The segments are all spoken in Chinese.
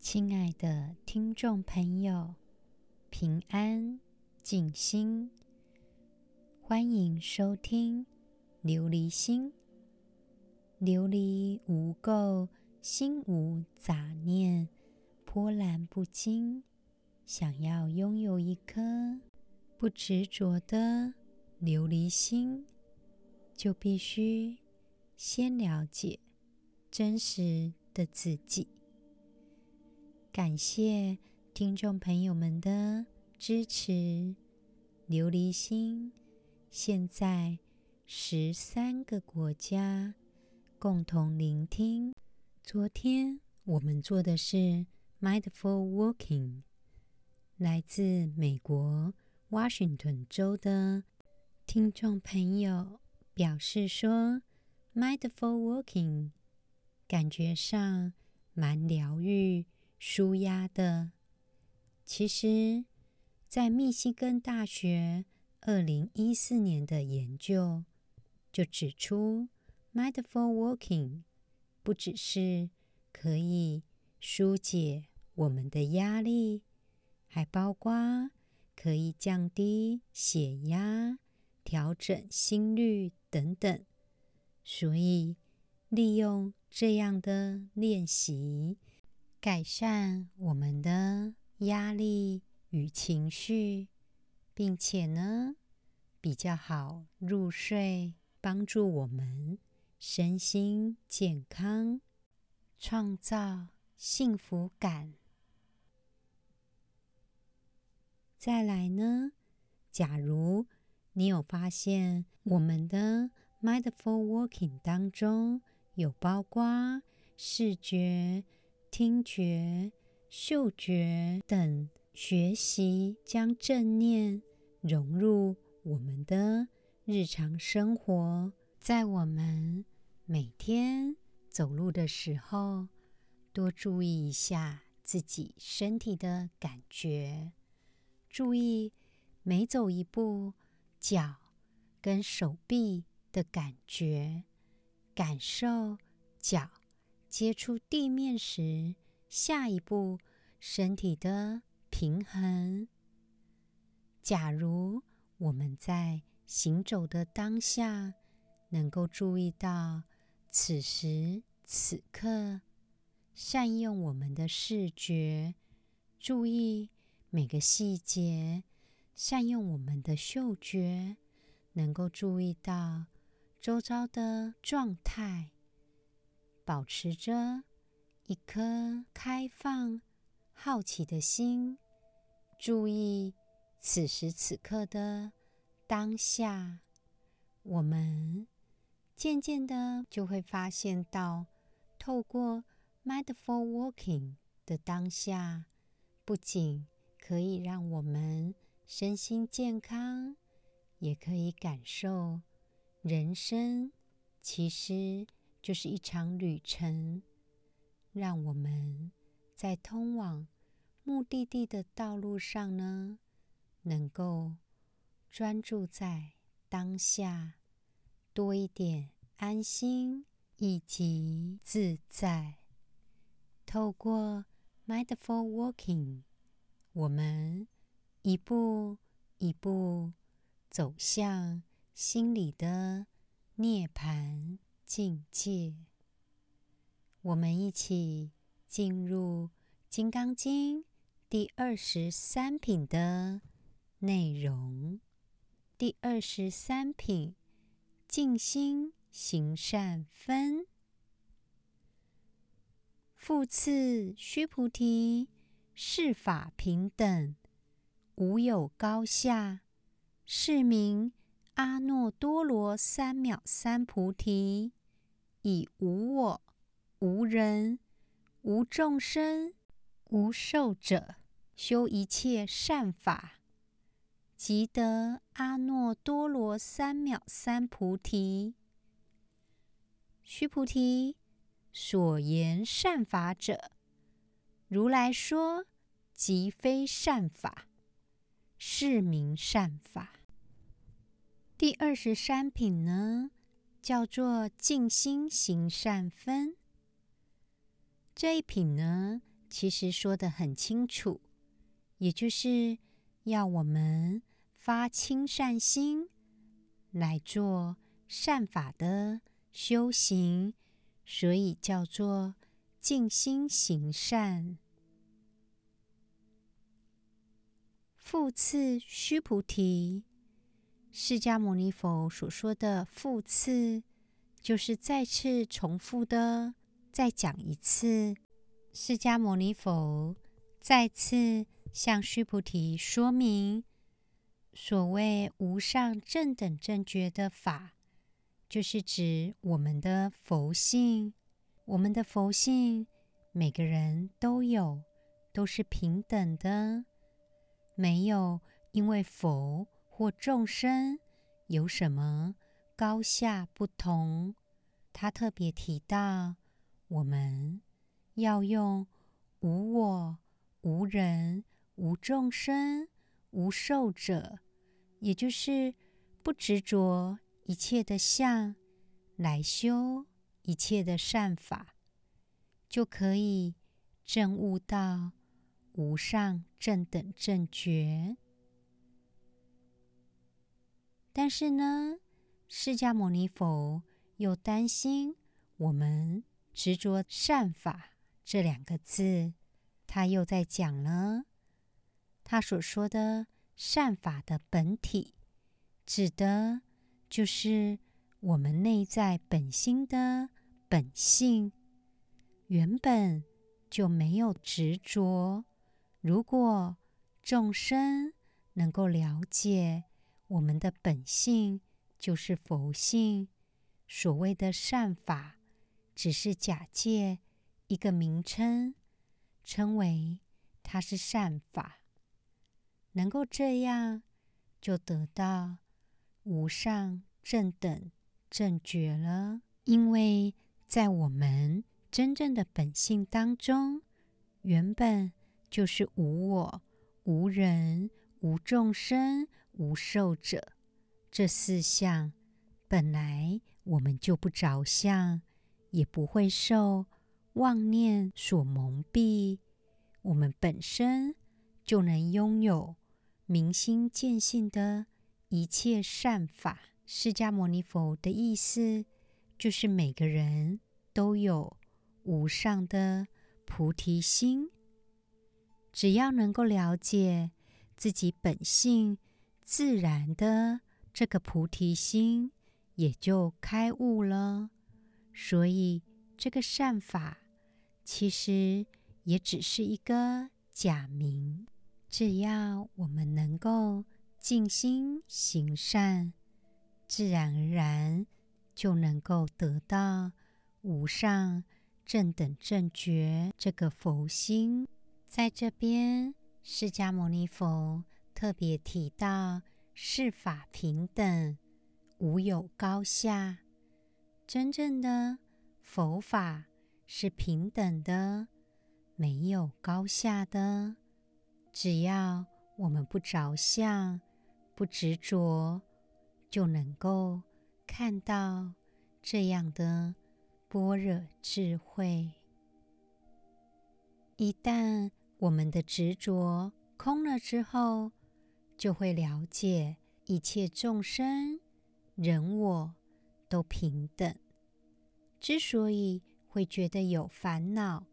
亲爱的听众朋友，平安静心，欢迎收听《琉璃心》。琉璃无垢，心无杂念，波澜不惊。想要拥有一颗不执着的琉璃心，就必须先了解真实的自己。感谢听众朋友们的支持。琉璃心现在十三个国家共同聆听。昨天我们做的是 Mindful Walking。来自美国华盛顿州的听众朋友表示说，Mindful Walking 感觉上蛮疗愈。舒压的。其实，在密西根大学二零一四年的研究就指出，Mindful Walking 不只是可以纾解我们的压力，还包括可以降低血压、调整心率等等。所以，利用这样的练习。改善我们的压力与情绪，并且呢，比较好入睡，帮助我们身心健康，创造幸福感。再来呢，假如你有发现我们的 Mindful Walking 当中有包括视觉。听觉、嗅觉等学习，将正念融入我们的日常生活。在我们每天走路的时候，多注意一下自己身体的感觉，注意每走一步脚跟手臂的感觉，感受脚。接触地面时，下一步身体的平衡。假如我们在行走的当下，能够注意到此时此刻，善用我们的视觉，注意每个细节，善用我们的嗅觉，能够注意到周遭的状态。保持着一颗开放、好奇的心，注意此时此刻的当下，我们渐渐的就会发现到，透过 Mindful Walking 的当下，不仅可以让我们身心健康，也可以感受人生其实。就是一场旅程，让我们在通往目的地的道路上呢，能够专注在当下，多一点安心以及自在。透过 Mindful Walking，我们一步一步走向心里的涅槃。境界，我们一起进入《金刚经》第二十三品的内容。第二十三品，静心行善分。复次，须菩提，是法平等，无有高下，是名阿耨多罗三藐三菩提。以无我、无人、无众生、无寿者，修一切善法，即得阿耨多罗三藐三菩提。须菩提，所言善法者，如来说，即非善法，是名善法。第二十三品呢？叫做静心行善分。这一品呢，其实说得很清楚，也就是要我们发亲善心来做善法的修行，所以叫做尽心行善。复次，须菩提，释迦牟尼佛所说的“复次”，就是再次重复的，再讲一次。释迦牟尼佛再次向须菩提说明，所谓无上正等正觉的法，就是指我们的佛性。我们的佛性，每个人都有，都是平等的，没有因为佛或众生有什么高下不同。他特别提到我们。要用无我、无人、无众生、无寿者，也就是不执着一切的相来修一切的善法，就可以证悟到无上正等正觉。但是呢，释迦牟尼佛又担心我们执着善法。这两个字，他又在讲了。他所说的善法的本体，指的就是我们内在本心的本性，原本就没有执着。如果众生能够了解我们的本性就是佛性，所谓的善法，只是假借。一个名称，称为它是善法，能够这样，就得到无上正等正觉了。因为在我们真正的本性当中，原本就是无我、无人、无众生、无寿者这四项，本来我们就不着相，也不会受。妄念所蒙蔽，我们本身就能拥有明心见性的一切善法。释迦牟尼佛的意思就是每个人都有无上的菩提心，只要能够了解自己本性自然的这个菩提心，也就开悟了。所以这个善法。其实也只是一个假名，只要我们能够静心行善，自然而然就能够得到无上正等正觉这个佛心。在这边，释迦牟尼佛特别提到，是法平等，无有高下，真正的佛法。是平等的，没有高下的。只要我们不着相、不执着，就能够看到这样的般若智慧。一旦我们的执着空了之后，就会了解一切众生、人我都平等。之所以会觉得有烦恼，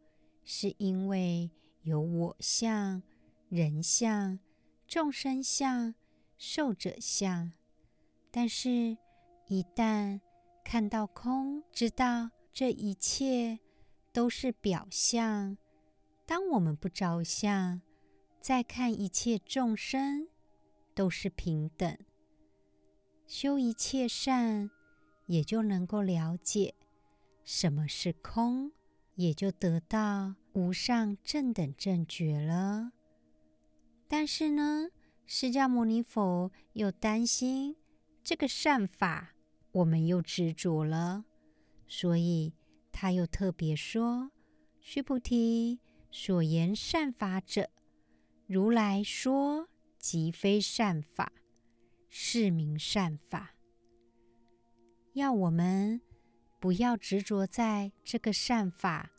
是因为有我相、人相、众生相、寿者相。但是，一旦看到空，知道这一切都是表象。当我们不着相，再看一切众生，都是平等。修一切善，也就能够了解。什么是空，也就得到无上正等正觉了。但是呢，释迦牟尼佛又担心这个善法，我们又执着了，所以他又特别说：“须菩提，所言善法者，如来说即非善法，是名善法。”要我们。不要执着在这个善法，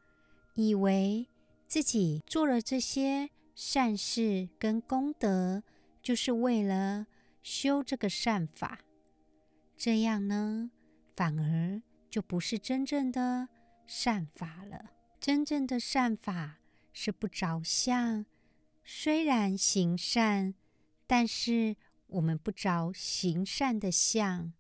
以为自己做了这些善事跟功德，就是为了修这个善法。这样呢，反而就不是真正的善法了。真正的善法是不着相，虽然行善，但是我们不着行善的相。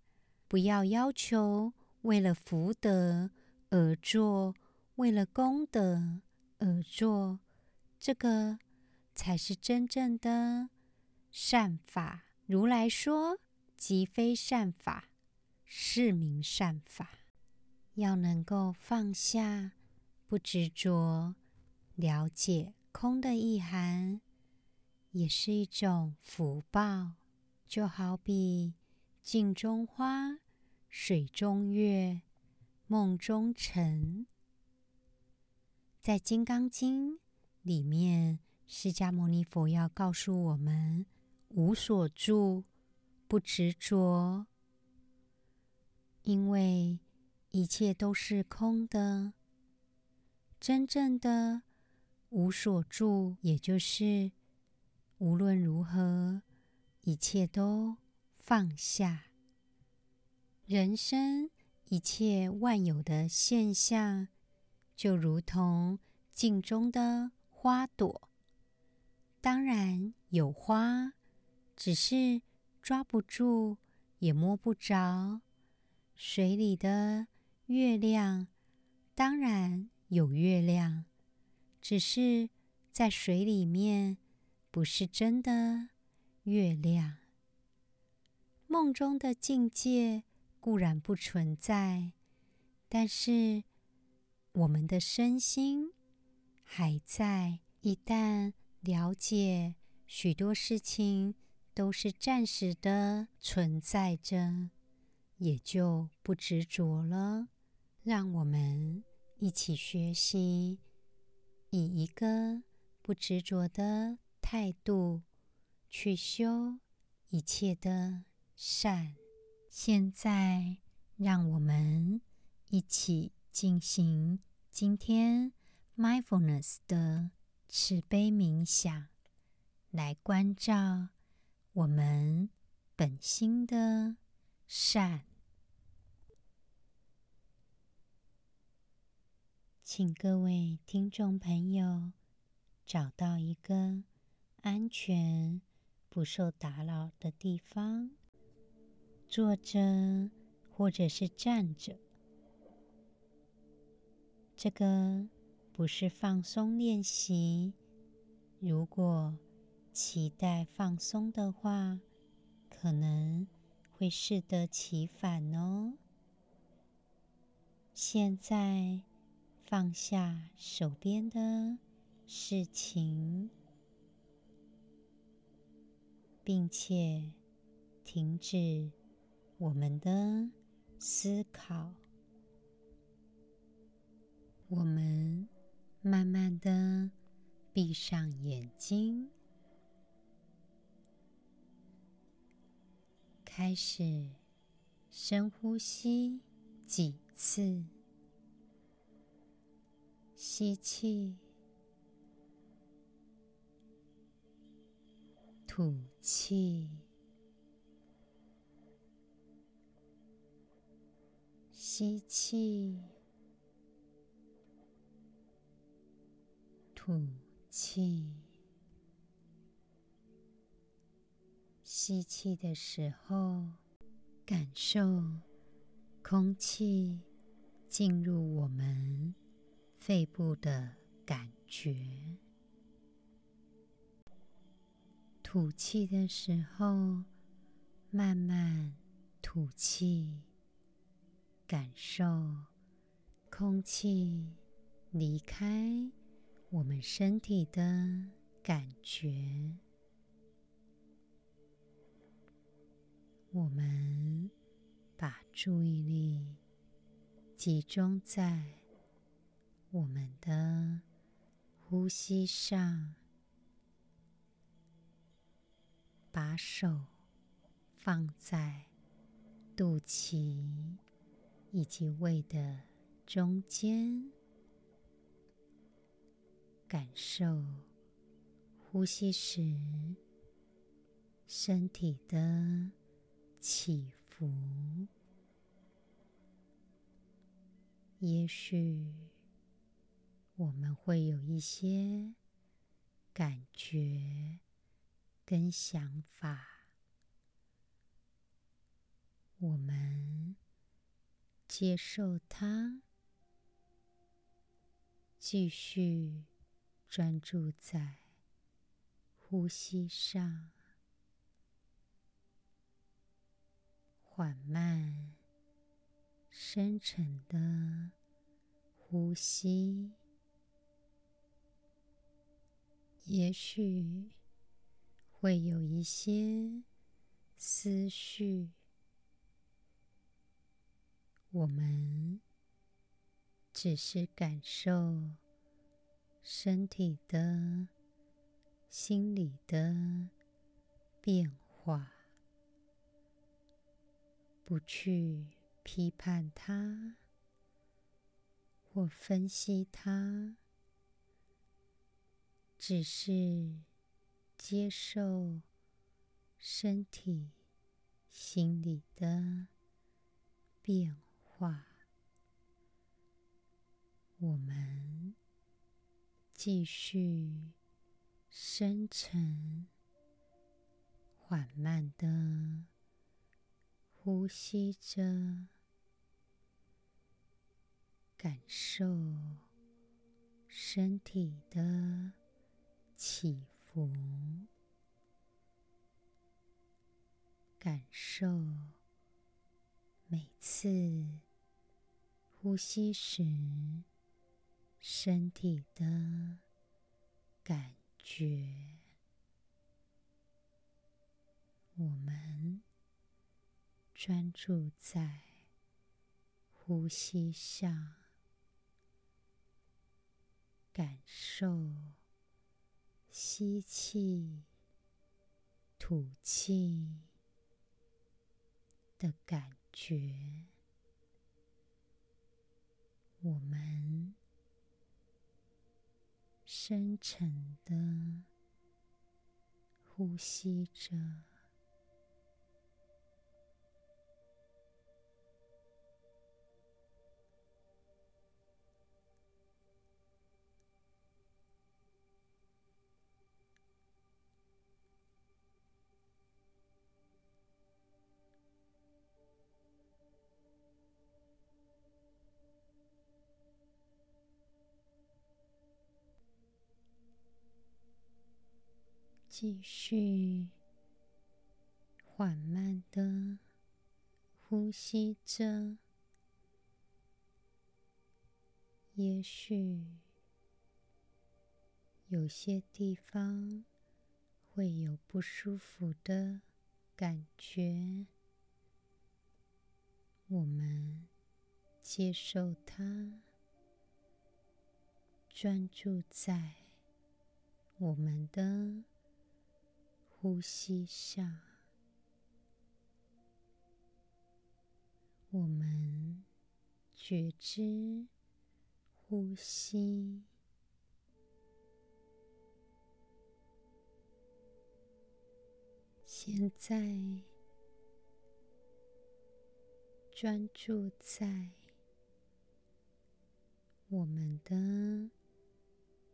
不要要求为了福德而做，为了功德而做，这个才是真正的善法。如来说，即非善法。是名善法，要能够放下，不执着，了解空的意涵，也是一种福报。就好比镜中花、水中月、梦中尘。在《金刚经》里面，释迦牟尼佛要告诉我们：无所住，不执着。因为一切都是空的，真正的无所住，也就是无论如何，一切都放下。人生一切万有的现象，就如同镜中的花朵，当然有花，只是抓不住，也摸不着。水里的月亮，当然有月亮，只是在水里面，不是真的月亮。梦中的境界固然不存在，但是我们的身心还在。一旦了解许多事情都是暂时的存在着。也就不执着了。让我们一起学习，以一个不执着的态度去修一切的善。现在，让我们一起进行今天 Mindfulness 的慈悲冥想，来关照我们本心的善。请各位听众朋友找到一个安全、不受打扰的地方，坐着或者是站着。这个不是放松练习，如果期待放松的话，可能会适得其反哦。现在。放下手边的事情，并且停止我们的思考。我们慢慢的闭上眼睛，开始深呼吸几次。吸气，吐气，吸气，吐气。吸气的时候，感受空气进入我们。肺部的感觉，吐气的时候，慢慢吐气，感受空气离开我们身体的感觉。我们把注意力集中在。我们的呼吸上，把手放在肚脐以及胃的中间，感受呼吸时身体的起伏。也许我们会有一些感觉跟想法，我们接受它，继续专注在呼吸上，缓慢。深沉的呼吸，也许会有一些思绪，我们只是感受身体的、心理的变化，不去。批判它，或分析它，只是接受身体、心理的变化。我们继续深沉、缓慢的呼吸着。感受身体的起伏，感受每次呼吸时身体的感觉。我们专注在呼吸上。感受吸气、吐气的感觉。我们深沉的呼吸着。继续缓慢的呼吸着，也许有些地方会有不舒服的感觉，我们接受它，专注在我们的。呼吸上，我们觉知呼吸。现在专注在我们的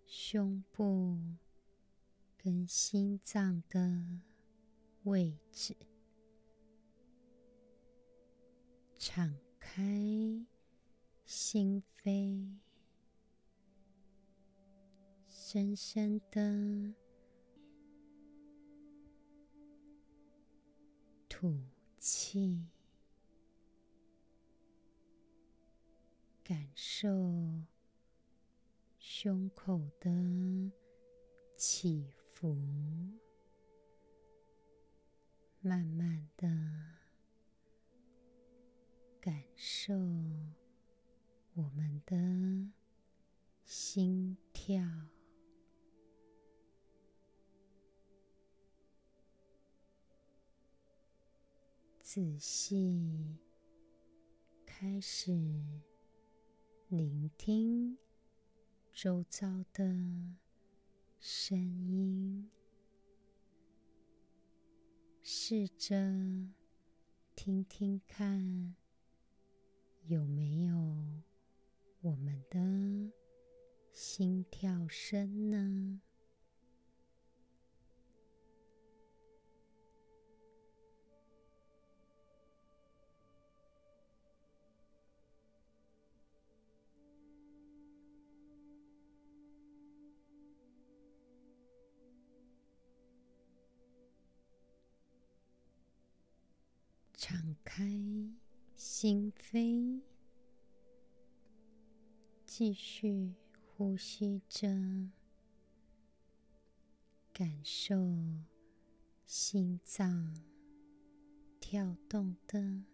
胸部。跟心脏的位置，敞开心扉，深深的吐气，感受胸口的起伏伏。伏，慢慢的感受我们的心跳，仔细开始聆听周遭的声音，试着听听看，有没有我们的心跳声呢？敞开心扉，继续呼吸着，感受心脏跳动的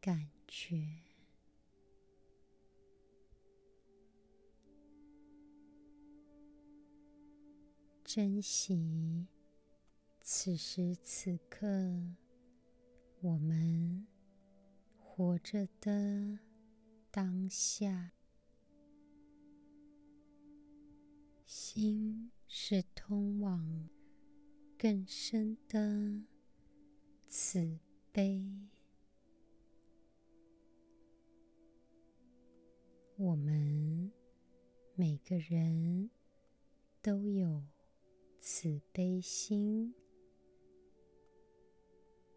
感觉，珍惜此时此刻。我们活着的当下，心是通往更深的慈悲。我们每个人都有慈悲心。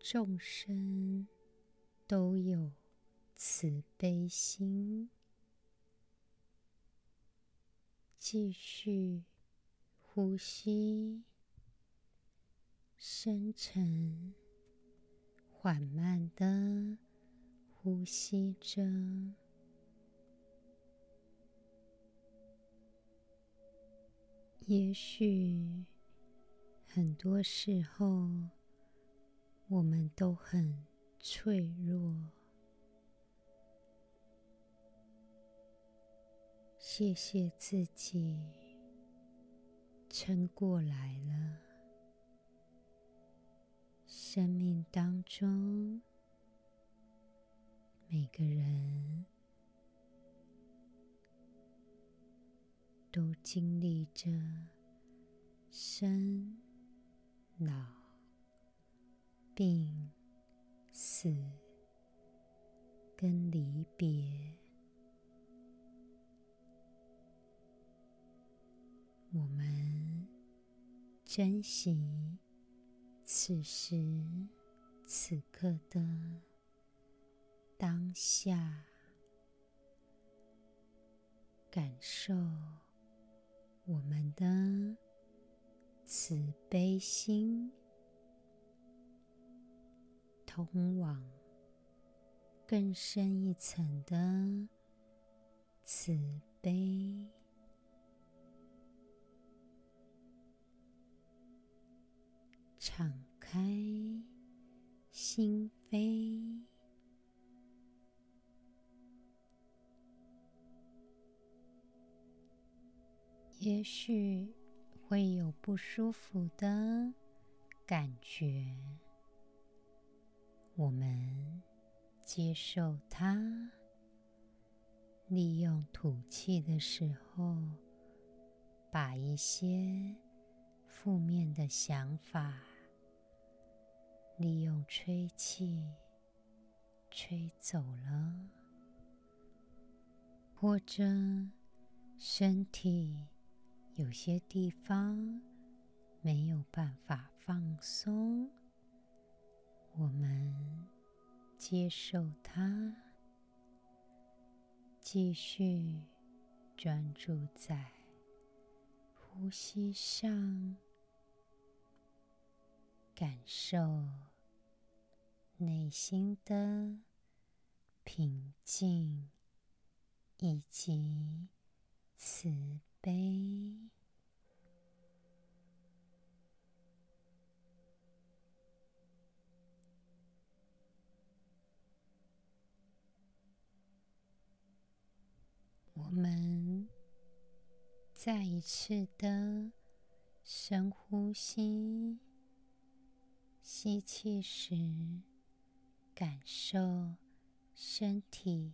众生都有慈悲心，继续呼吸，深沉、缓慢的呼吸着。也许很多时候。我们都很脆弱，谢谢自己撑过来了。生命当中，每个人都经历着生老。病、死跟离别，我们珍惜此时此刻的当下，感受我们的慈悲心。通往更深一层的慈悲，敞开心扉，也许会有不舒服的感觉。我们接受它，利用吐气的时候，把一些负面的想法，利用吹气吹走了，或者身体有些地方没有办法放松。接受它，继续专注在呼吸上，感受内心的平静以及慈悲。我们再一次的深呼吸，吸气时感受身体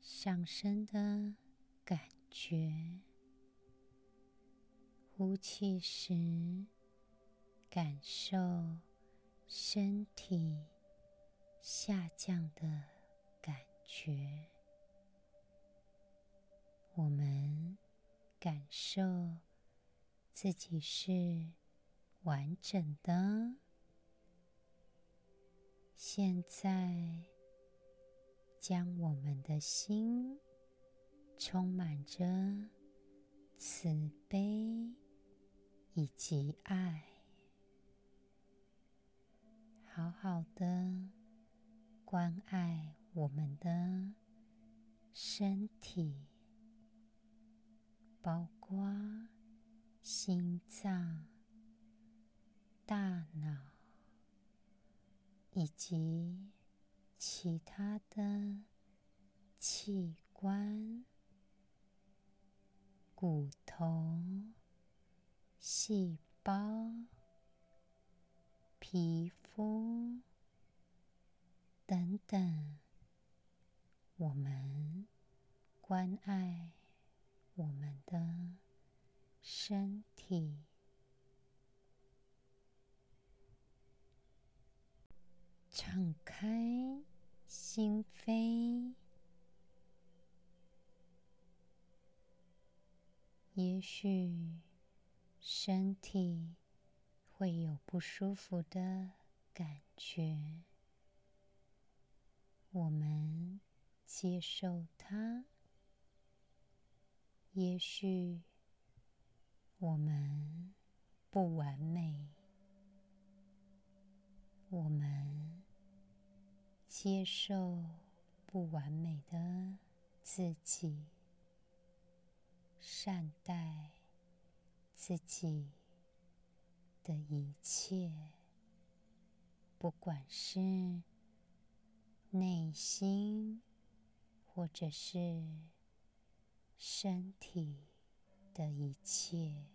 上升的感觉；呼气时，感受身体下降的感觉。我们感受自己是完整的。现在，将我们的心充满着慈悲以及爱，好好的关爱我们的身体，包括心脏、大脑。以及其他的器官、骨头、细胞、皮肤等等，我们关爱我们的身体。敞开心扉，也许身体会有不舒服的感觉，我们接受它。也许我们不完美，我们。接受不完美的自己，善待自己的一切，不管是内心或者是身体的一切，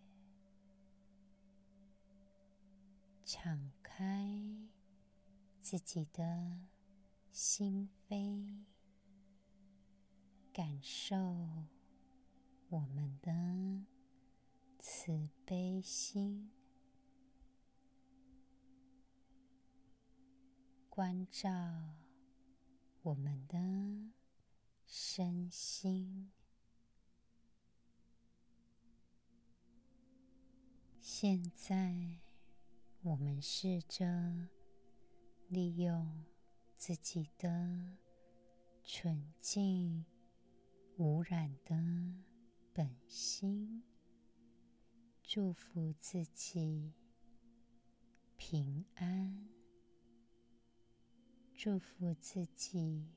敞开自己的。心扉，感受我们的慈悲心，关照我们的身心。现在，我们试着利用。自己的纯净、无染的本心，祝福自己平安，祝福自己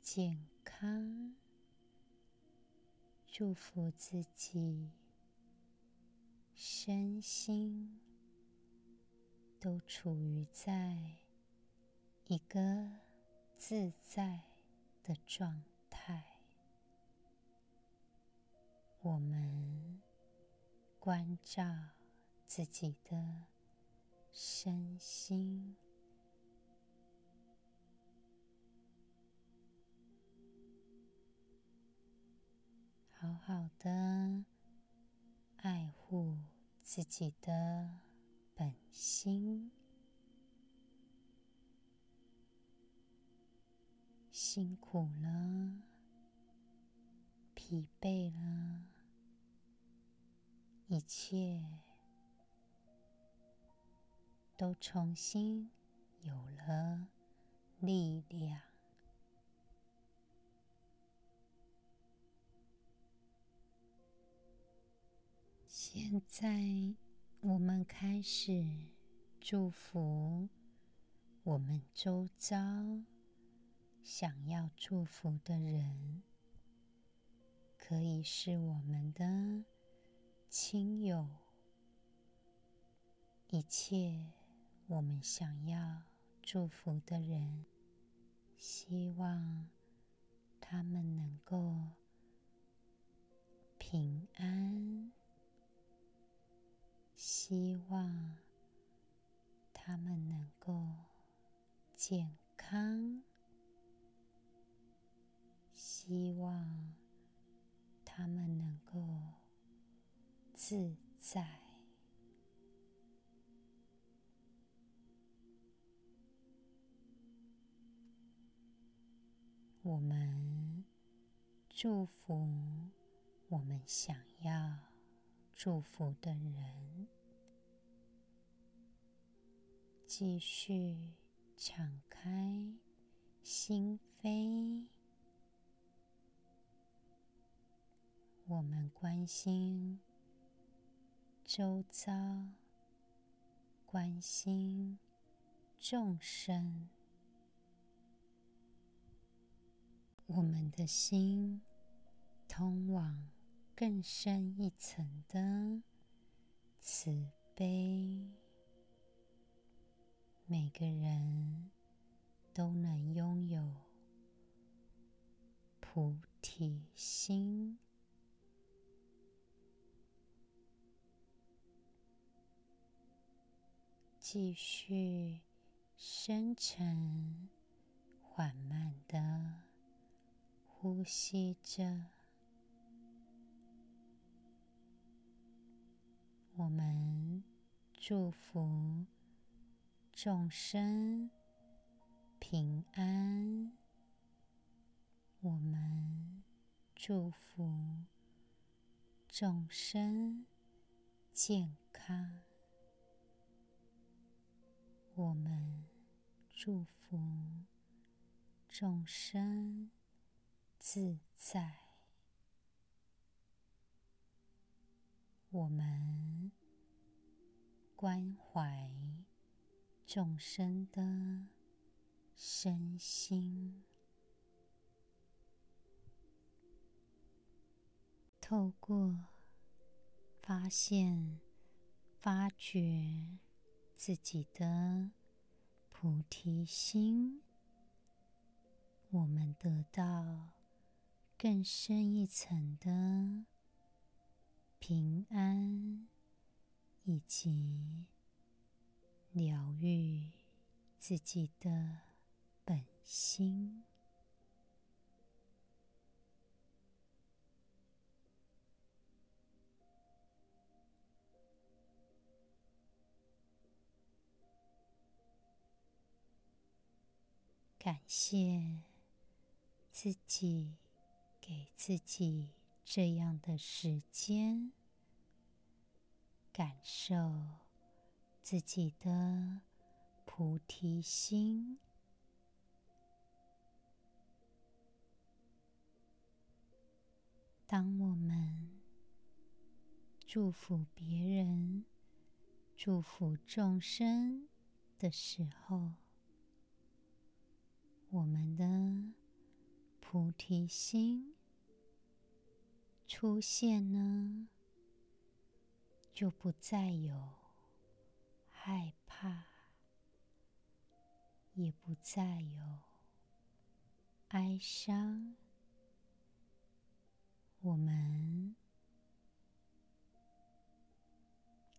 健康，祝福自己身心都处于在。一个自在的状态，我们关照自己的身心，好好的爱护自己的本心。辛苦了，疲惫了，一切都重新有了力量。现在，我们开始祝福我们周遭。想要祝福的人，可以是我们的亲友，一切我们想要祝福的人，希望他们能够平安，希望他们能够健康。希望他们能够自在。我们祝福我们想要祝福的人，继续敞开心扉。我们关心周遭，关心众生。我们的心通往更深一层的慈悲，每个人都能拥有菩提心，继续深沉缓慢的。呼吸着，我们祝福众生平安，我们祝福众生健康，我们祝福众生。自在，我们关怀众生的身心，透过发现、发掘自己的菩提心，我们得到。更深一层的平安，以及疗愈自己的本心，感谢自己。给自己这样的时间，感受自己的菩提心。当我们祝福别人、祝福众生的时候，我们的菩提心。出现了，就不再有害怕，也不再有哀伤。我们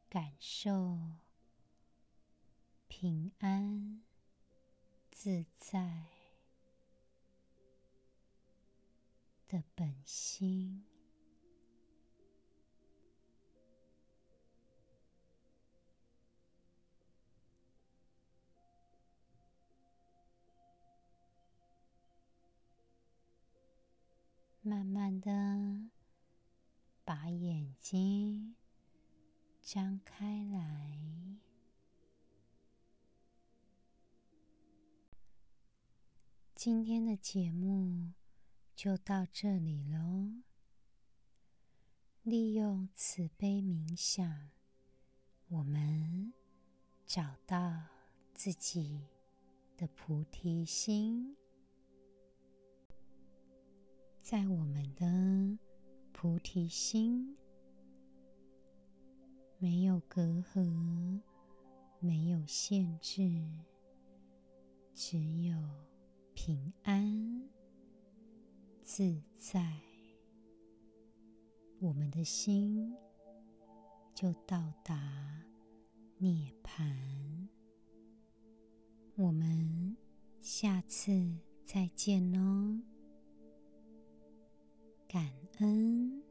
感受平安自在的本心。慢慢的把眼睛张开来。今天的节目就到这里喽。利用慈悲冥想，我们找到自己的菩提心。在我们的菩提心，没有隔阂，没有限制，只有平安自在。我们的心就到达涅槃。我们下次再见喽。感恩。